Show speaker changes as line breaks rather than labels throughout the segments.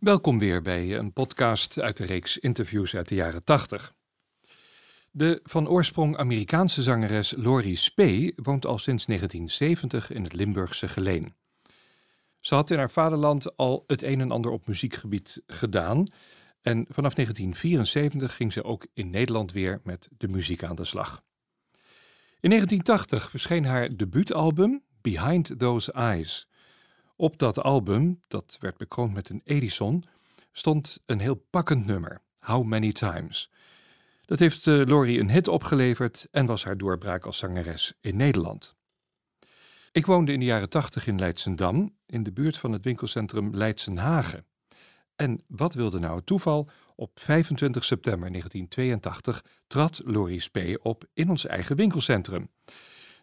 Welkom weer bij een podcast uit de reeks interviews uit de jaren 80. De van oorsprong Amerikaanse zangeres Laurie Spee woont al sinds 1970 in het Limburgse Geleen. Ze had in haar vaderland al het een en ander op muziekgebied gedaan en vanaf 1974 ging ze ook in Nederland weer met de muziek aan de slag. In 1980 verscheen haar debuutalbum Behind Those Eyes. Op dat album, dat werd bekroond met een Edison, stond een heel pakkend nummer, How Many Times. Dat heeft uh, Laurie een hit opgeleverd en was haar doorbraak als zangeres in Nederland. Ik woonde in de jaren 80 in Leidsendam, in de buurt van het winkelcentrum Leidsenhagen. En wat wilde nou het toeval? Op 25 september 1982 trad Laurie Spee op in ons eigen winkelcentrum.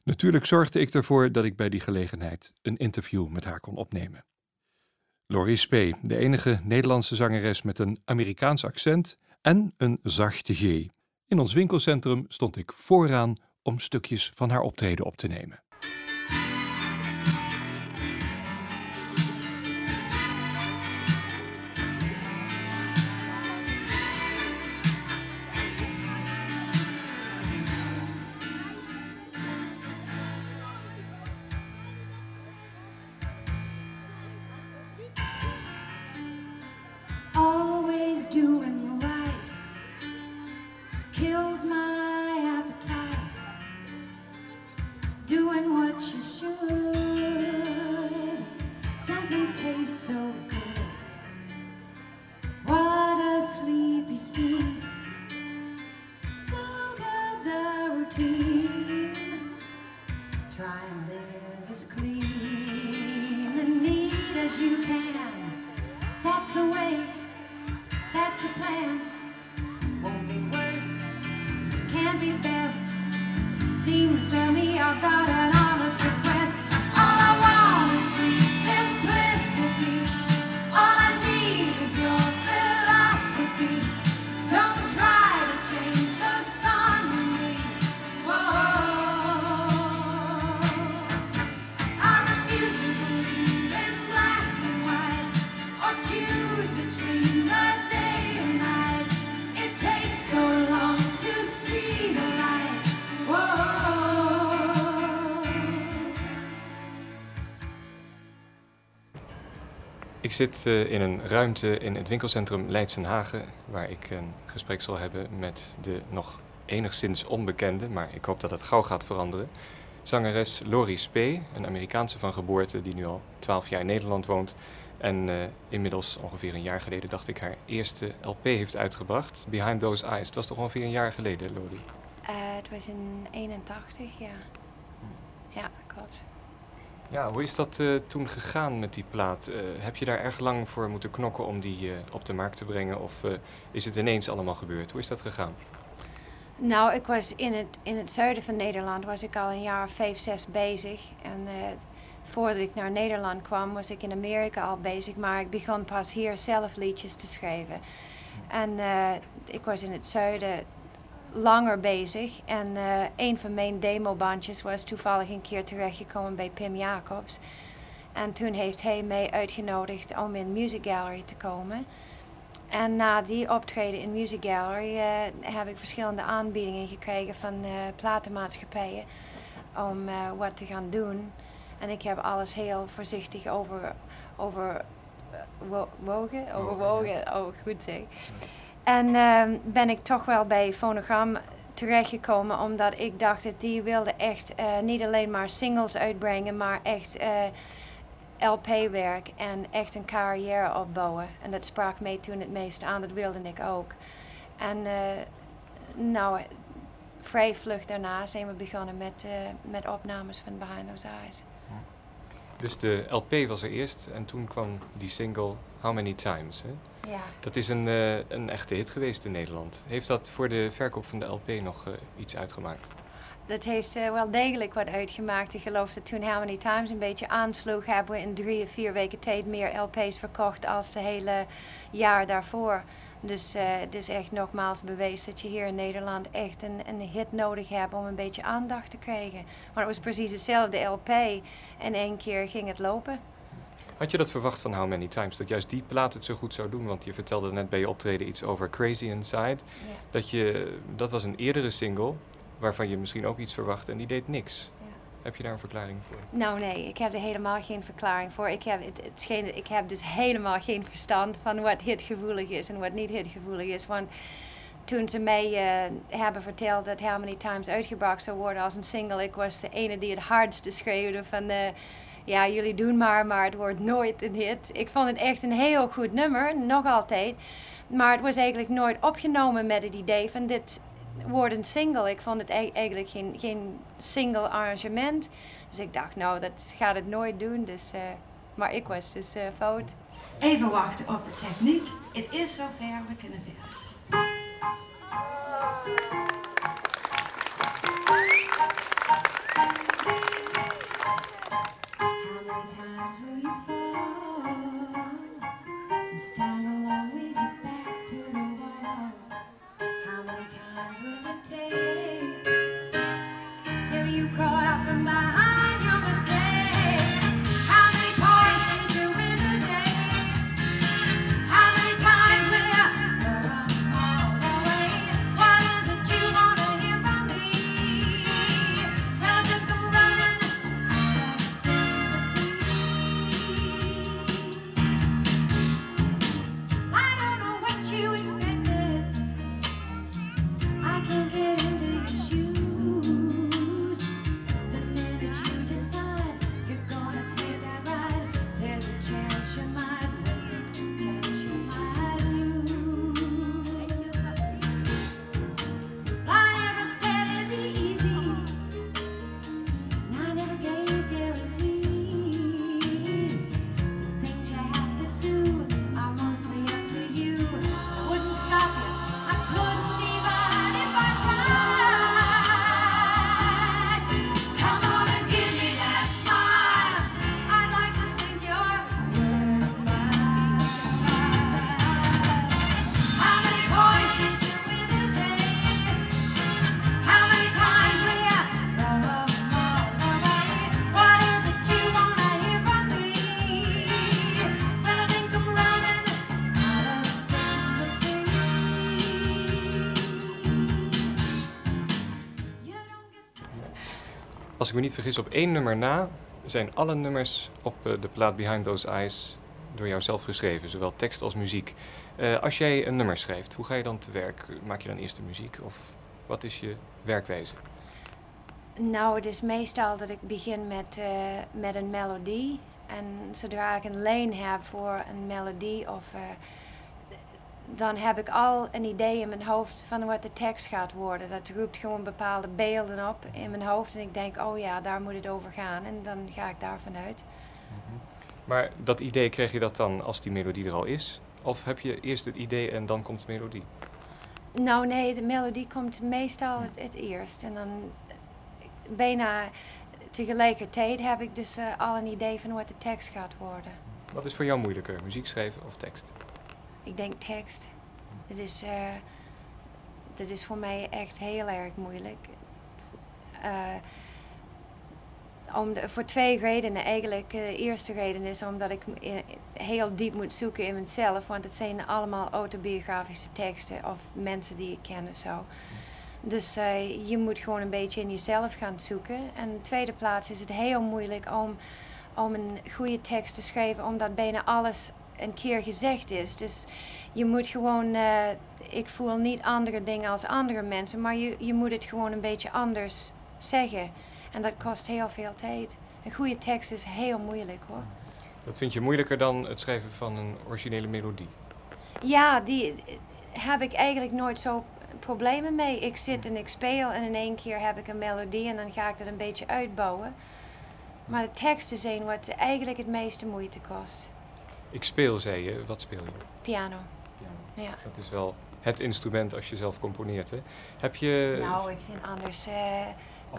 Natuurlijk zorgde ik ervoor dat ik bij die gelegenheid een interview met haar kon opnemen. Laurie Spee, de enige Nederlandse zangeres met een Amerikaans accent en een zachte G. In ons winkelcentrum stond ik vooraan om stukjes van haar optreden op te nemen.
The plan. Won't be worst, can't be best. Seems to me I've got an
Ik zit eh, in een ruimte in het winkelcentrum Leidsenhagen, waar ik een gesprek zal hebben met de nog enigszins onbekende, maar ik hoop dat het gauw gaat veranderen, zangeres Laurie Spee, een Amerikaanse van geboorte die nu al 12 jaar in Nederland woont en eh, inmiddels ongeveer een jaar geleden, dacht ik, haar eerste LP heeft uitgebracht, Behind Those Eyes. Het was toch ongeveer een jaar geleden, Laurie?
Eh, het was in 81, ja. Ja, klopt.
Ja, hoe is dat eh, toen gegaan met die plaat? Eh, heb je daar erg lang voor moeten knokken om die eh, op de markt te brengen? Of is het ineens allemaal gebeurd? Hoe is dat gegaan?
Nou, ik was in het, in het zuiden van Nederland was ik al een jaar of vijf, zes bezig. En voordat ik naar Nederland kwam, was ik in Amerika al bezig. Maar ik begon pas hier zelf liedjes te schrijven. En ik was in het zuiden langer bezig. En eh, een van mijn demobandjes was toevallig een keer terechtgekomen bij Pim Jacobs. En toen heeft hij mij uitgenodigd om in Music Gallery te komen. En na die optreden in Music Gallery eh, heb ik verschillende aanbiedingen gekregen van eh, platenmaatschappijen om wat te gaan doen. En ik heb alles heel voorzichtig over, over wo- wogen, overwogen, oh goed zeg. En ehm, ben ik toch wel bij Phonogram terechtgekomen omdat ik dacht dat die wilde echt eh, niet alleen maar singles uitbrengen, maar echt eh, LP-werk en echt een carrière opbouwen. En dat sprak mij toen het meest aan, dat wilde ik ook. En eh, nou, vrij vlug daarna zijn we begonnen met, met opnames van Behind Those Eyes.
Dus de LP was er eerst en toen kwam die single How Many Times. Hè?
Ja.
Dat is een, eh, een echte hit geweest in Nederland. Heeft dat voor de verkoop van de LP nog eh, iets uitgemaakt?
Dat heeft eh, wel degelijk wat uitgemaakt. Ik geloof dat toen How Many Times een beetje aansloeg, hebben we in drie of vier weken tijd meer LP's verkocht als de hele jaar daarvoor. Dus het is echt nogmaals bewezen dat je hier in Nederland echt een, een hit nodig hebt om een beetje aandacht te krijgen. Maar het was precies hetzelfde LP en één keer ging het lopen.
Had je dat verwacht van How Many Times? Dat juist die plaat het zo goed zou doen? Want je vertelde net bij je optreden iets over Crazy Inside.
Ja.
Dat, je, dat was een eerdere single waarvan je misschien ook iets verwachtte en die deed niks.
Ja.
Heb je daar een verklaring voor?
Nou nee, ik heb er helemaal geen verklaring voor. Ik heb, het, het scheen- ik heb dus helemaal geen verstand van wat hitgevoelig is en wat niet hitgevoelig is. Want toen ze mij eh, hebben verteld dat How Many Times uitgebracht zou worden als een single, ik was de ene die het hardste schreeuwde van eh, ja, jullie doen maar, maar het wordt nooit een hit. Ik vond het echt een heel goed nummer, nog altijd. Maar het was eigenlijk nooit opgenomen met het idee van dit wordt een single. Ik vond het ei- eigenlijk geen, geen single arrangement. Dus ik dacht, nou, dat gaat het nooit doen. Dus, eh, maar ik was dus eh, fout.
Even wachten op de techniek. Het is zover, we kunnen verder.
Times will you fall. And stand alone
Als ik me niet vergis, op één nummer na zijn alle nummers op eh, de plaat Behind Those Eyes door jou zelf geschreven, zowel tekst als muziek. Eh, als jij een nummer schrijft, hoe ga je dan te werk? Maak je dan eerst de muziek of wat is je werkwijze?
Nou, het is meestal dat ik begin met, eh, met een melodie. En zodra ik een lijn heb voor een melodie, of, dan heb ik al een idee in mijn hoofd van wat de tekst gaat worden. Dat roept gewoon bepaalde beelden op in mijn hoofd. En ik denk, oh ja, daar moet het over gaan. En dan ga ik daarvan uit.
Maar dat idee kreeg je dat dan als die melodie er al is? Of heb je eerst het idee en dan komt de melodie?
Nou nee, de melodie komt meestal het, het eerst. En dan bijna tegelijkertijd heb ik dus eh, al een idee van wat de tekst gaat worden.
Wat is voor jou moeilijker, muziek schrijven of tekst?
Ik denk tekst. Dat is, eh, dat is voor mij echt heel erg moeilijk. Eh, om voor twee redenen eigenlijk. Eh, De eerste reden is omdat ik heel diep moet zoeken in mezelf. Want het zijn allemaal autobiografische teksten of mensen die ik ken of zo. Dus je moet gewoon een beetje in jezelf gaan zoeken. En in de tweede plaats is het heel moeilijk om, om een goede tekst te schrijven, omdat bijna alles een keer gezegd is. Dus je moet gewoon, eh, ik voel niet andere dingen als andere mensen, maar je, je moet het gewoon een beetje anders zeggen. En dat kost heel veel tijd. Een goede tekst is heel moeilijk hoor.
Dat vind je moeilijker dan het schrijven van een originele melodie?
Ja, die heb ik eigenlijk nooit zo problemen mee. Ik zit en ik speel en in één keer heb ik een melodie en dan ga ik dat een beetje uitbouwen. Maar de tekst is een wat eigenlijk het meeste moeite kost.
Ik speel, zei je. Wat speel je?
Piano. Ja.
Dat is wel het instrument als je zelf componeert, hè? Heb je...
Nou, ik vind anders eh,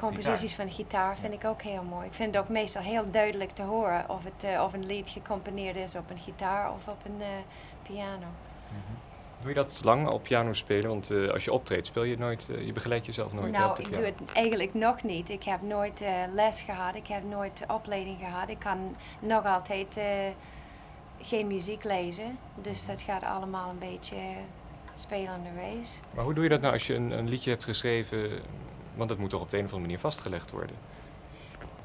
composities van gitaar vind ik ook heel mooi. Ik vind het ook meestal heel duidelijk te horen of, het, eh, of een lied gecomponeerd is op een gitaar of op een eh, piano.
Mhm. Doe je dat lang al piano spelen? Want als je optreedt speel je nooit, je begeleidt jezelf nooit hè, op
nou, ik doe het eigenlijk nog niet. Ik heb nooit les gehad, ik heb nooit opleiding gehad. Ik kan nog altijd geen muziek lezen. Dus dat gaat allemaal een beetje spelen on the race.
Maar hoe doe je dat nou als je een, een liedje hebt geschreven? Want het moet toch op de een of andere manier vastgelegd worden?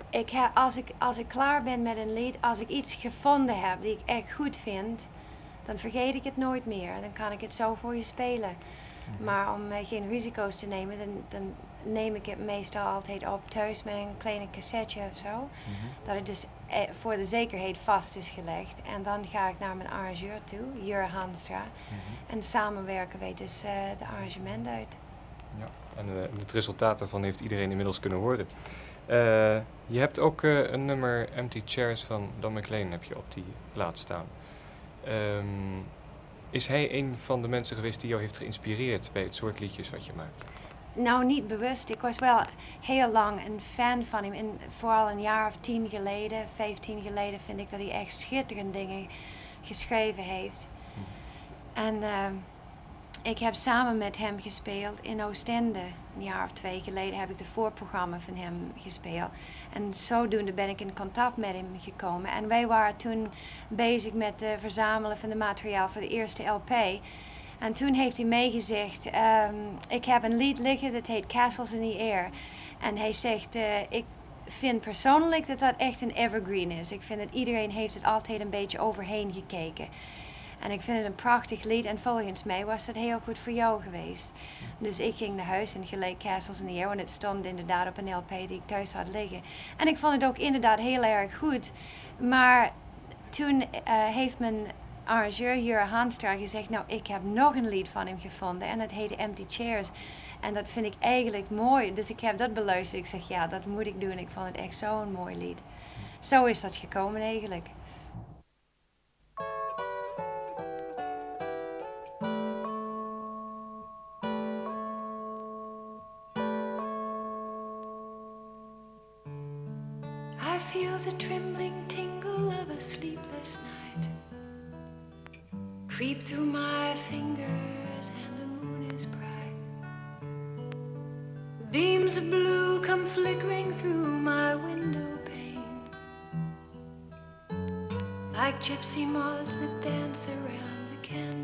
Ik heb, als, ik, als ik klaar ben met een lied, als ik iets gevonden heb die ik echt goed vind, dan vergeet ik het nooit meer. Dan kan ik het zo voor je spelen. Maar om eh, geen risico's te nemen, dan, dan neem ik het meestal altijd op thuis met een kleine cassetje of zo. Dat het dus voor de zekerheid vast is gelegd. En dan ga ik naar mijn arrangeur toe, Jur Hanstra. En samen werken wij dus eh de arrangement uit.
Ja. En eh, het resultaat daarvan heeft iedereen inmiddels kunnen horen. Eh, je hebt ook eh, een nummer Empty Chairs van Don McLean heb je op die plaat staan. Ehm, is hij een van de mensen geweest die jou heeft geïnspireerd bij het soort liedjes wat je maakt?
Nou, niet bewust. Ik was wel heel lang een fan van hem. En vooral een jaar of tien geleden, vijftien geleden, vind ik dat hij echt schitterende dingen geschreven heeft. En ehm, ik heb samen met hem gespeeld in Oostende. Een jaar of twee geleden heb ik de voorprogramma van hem gespeeld. En zodoende ben ik in contact met hem gekomen. En wij waren toen bezig met het verzamelen van de materiaal voor de eerste LP. En toen heeft hij meegezegd, ehm, ik heb een lied liggen dat heet Castles in the Air. En hij zegt, eh, ik vind persoonlijk dat dat echt een evergreen is. Ik vind dat iedereen heeft het altijd een beetje overheen gekeken. En ik vind het een prachtig lied en volgens mij was dat heel goed voor jou geweest. Dus ik ging naar huis en geleek Castles in the Air en het stond inderdaad op een LP die ik thuis had liggen. En ik vond het ook inderdaad heel erg goed. Maar toen eh, heeft mijn arrangeur Jura Hanstra gezegd, nou ik heb nog een lied van hem gevonden en dat heette Empty Chairs. En dat vind ik eigenlijk mooi. Dus ik heb dat beluisterd. Ik zeg, ja, dat moet ik doen. Ik vond het echt zo'n mooi lied. Zo is dat gekomen eigenlijk. I feel the trembling tingle of a sleepless night creep through my fingers, and the moon is bright. Beams of blue come flickering through my window pane, like gypsy moths that dance around the candle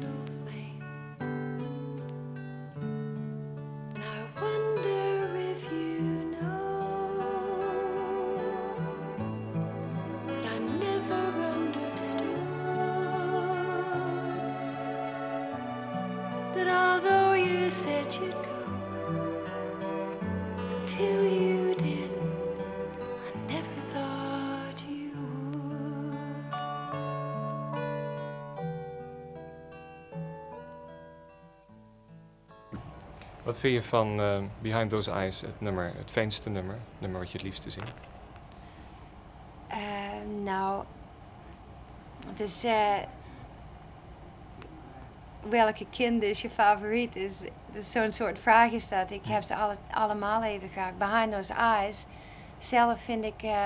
said you'd go until you did, I never thought you would.
Wat vind je van eh, Behind Those Eyes, het nummer, het fijnste nummer, het nummer wat je het liefste zingt?
Eh, nou, het is. eh, welke kind is je favoriet? Is, is zo'n soort vraag is dat. Ik heb ze alle, allemaal even graag. Behind Those Eyes. Zelf vind ik eh,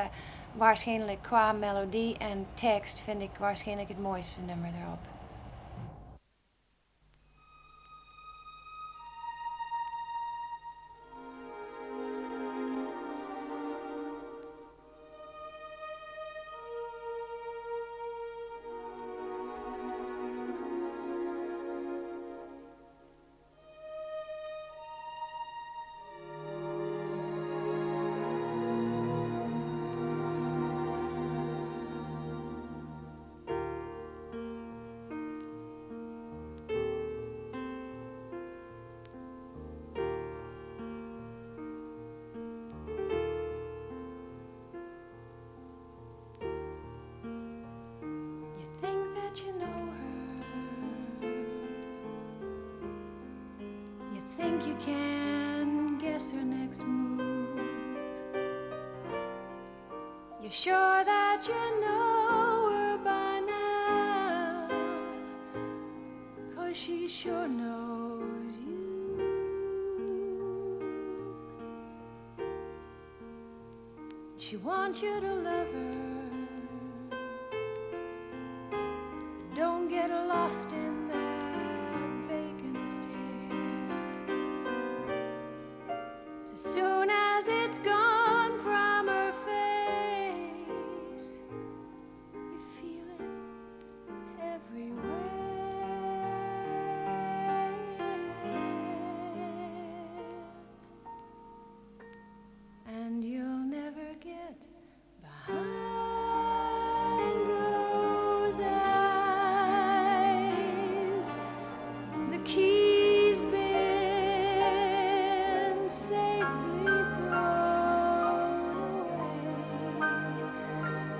waarschijnlijk qua melodie en tekst vind ik waarschijnlijk het mooiste nummer erop. Think you can guess her next move. You're sure that you know her by now. Cause she sure knows you. She wants you to love her. Don't get lost in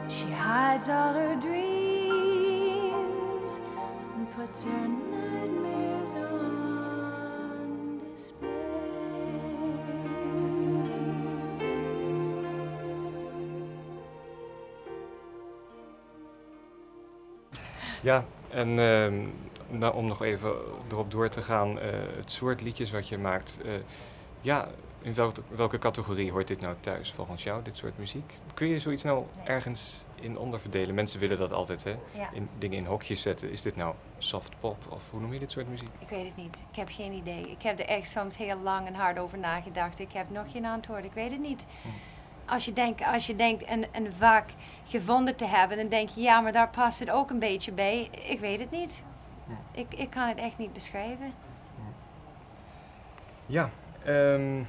hides all her dreams and puts her nightmares on display.
Ja, en ehm, nou, om nog even erop door te gaan, eh, het soort liedjes wat je maakt. eh, ja, in welke, welke categorie hoort dit nou thuis volgens jou, dit soort muziek? Kun je zoiets nou ergens in onderverdelen? Mensen willen dat altijd, hè?
Ja.
In, dingen in hokjes zetten. Is dit nou soft pop of hoe noem je dit soort muziek?
Ik weet het niet. Ik heb geen idee. Ik heb er echt soms heel lang en hard over nagedacht. Ik heb nog geen antwoord. Ik weet het niet.
Hm.
Als je, denkt, als je denkt een, een vak gevonden te hebben, dan denk je ja, maar daar past het ook een beetje bij. Ik weet het niet.
Hm.
Ik, ik kan het echt niet beschrijven.
Ja, ehm,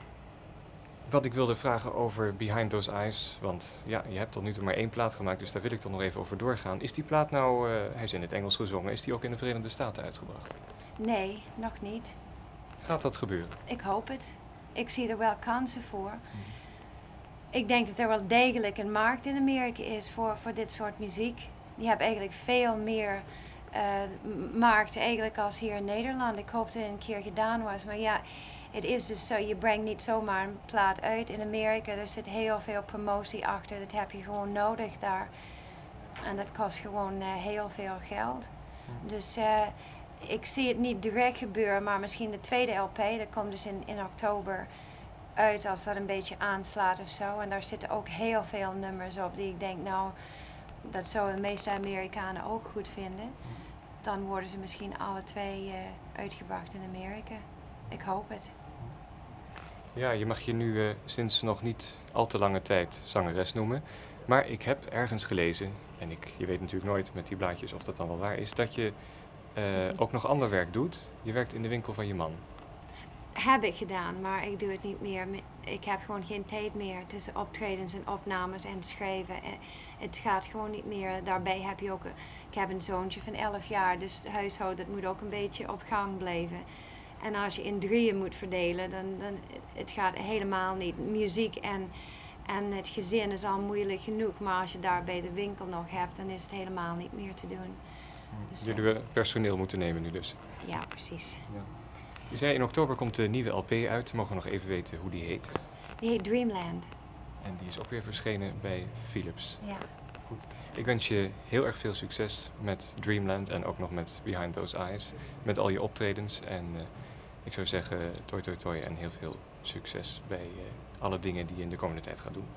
wat ik wilde vragen over Behind Those Eyes, want ja, je hebt tot nu toe maar één plaat gemaakt, dus daar wil ik toch nog even over doorgaan. Is die plaat nou, eh, hij is in het Engels gezongen, is die ook in de Verenigde Staten uitgebracht?
Nee, nog niet.
Gaat dat gebeuren?
Ik hoop het. Ik zie er wel kansen voor. Ik denk dat er wel degelijk een markt in Amerika is voor, voor dit soort muziek. Die hebben eigenlijk veel meer eh, markt eigenlijk als hier in Nederland. Ik hoop dat het een keer gedaan was. Maar ja, het is dus zo, je brengt niet zomaar een plaat uit in Amerika. Er zit heel veel promotie achter. Dat heb je gewoon nodig daar. En dat kost gewoon eh, heel veel geld. Dus eh, ik zie het niet direct gebeuren, maar misschien de tweede LP, dat komt dus in, in oktober uit als dat een beetje aanslaat of zo. En daar zitten ook heel veel nummers op die ik denk, nou, dat zouden de meeste Amerikanen ook goed vinden. Dan worden ze misschien alle twee eh, uitgebracht in Amerika. Ik hoop het.
Ja, je mag je nu eh, sinds nog niet al te lange tijd zangeres noemen. Maar ik heb ergens gelezen, en ik, je weet natuurlijk nooit met die blaadjes of dat dan wel waar is, dat je eh, ook nog ander werk doet. Je werkt in de winkel van je man.
Heb ik gedaan, maar ik doe het niet meer. Me- Ik heb gewoon geen tijd meer tussen optredens en opnames en schrijven. En Het gaat gewoon niet meer. Daarbij heb je ook, ik heb een zoontje van 11 jaar, dus het huishouden moet ook een beetje op gang blijven. En als je in drieën moet verdelen, dan, dan het gaat helemaal niet. Muziek en, en het gezin is al moeilijk genoeg, maar als je daarbij de winkel nog hebt, dan is het helemaal niet meer te doen. Dus,
Jullie we personeel moeten nemen nu dus.
ja, precies.
Je zei in oktober komt de nieuwe LP uit. Mogen we nog even weten hoe die heet?
Die heet Dreamland.
En die is ook weer verschenen bij Philips.
Ja.
Ik wens je heel erg veel succes met Dreamland en ook nog met Behind Those Eyes. Met al je optredens. En eh, ik zou zeggen, toi toi toi en heel veel succes bij eh, alle dingen die je in de komende tijd gaat doen.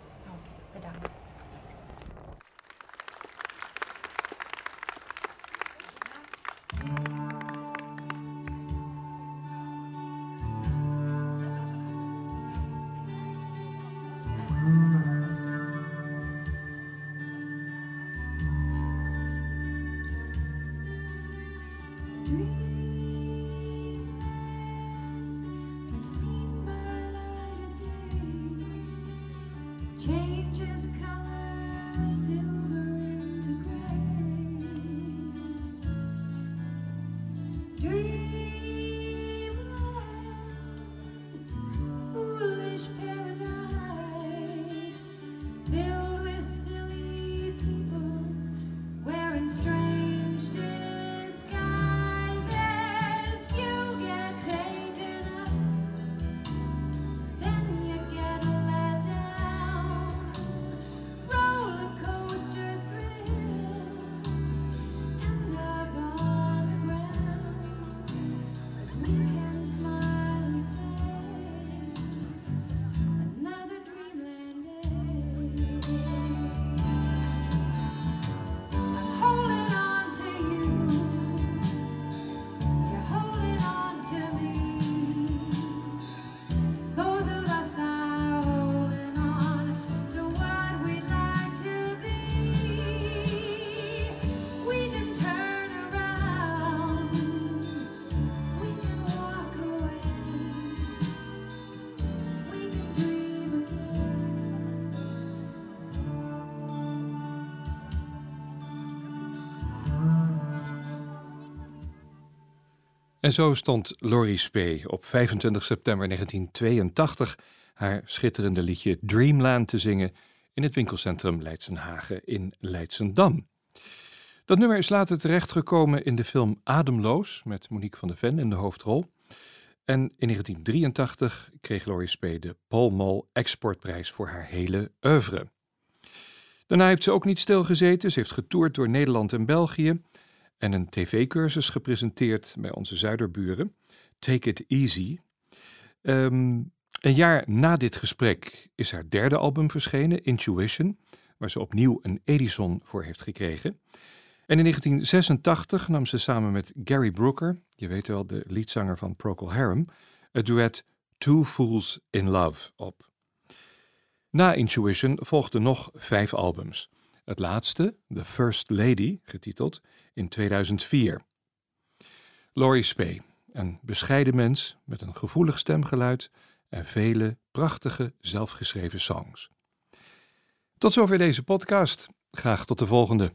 En zo stond Laurie Spee op 25 september 1982 haar schitterende liedje Dreamland te zingen
in het winkelcentrum Leidsenhagen in Leidsendam. Dat nummer is later terechtgekomen in de film Ademloos met Monique van der Ven in de hoofdrol. En in 1983 kreeg Laurie Spee de Paul Mall Exportprijs voor haar hele oeuvre. Daarna heeft ze ook niet stilgezeten. Ze heeft getoerd door Nederland en België en een tv-cursus gepresenteerd bij onze zuiderburen. Take It Easy. Ehm, een jaar na dit gesprek is haar derde album verschenen, Intuition, waar ze opnieuw een Edison voor heeft gekregen. En in 1986 nam ze samen met Gary Brooker, je weet wel, de liedzanger van Procol Harum, het duet Two Fools in Love op. Na Intuition volgden nog vijf albums. Het laatste, The First Lady, getiteld, in 2004. Laurie Spee, een bescheiden mens met een gevoelig stemgeluid en vele prachtige zelfgeschreven songs. Tot zover deze podcast. Graag tot de volgende.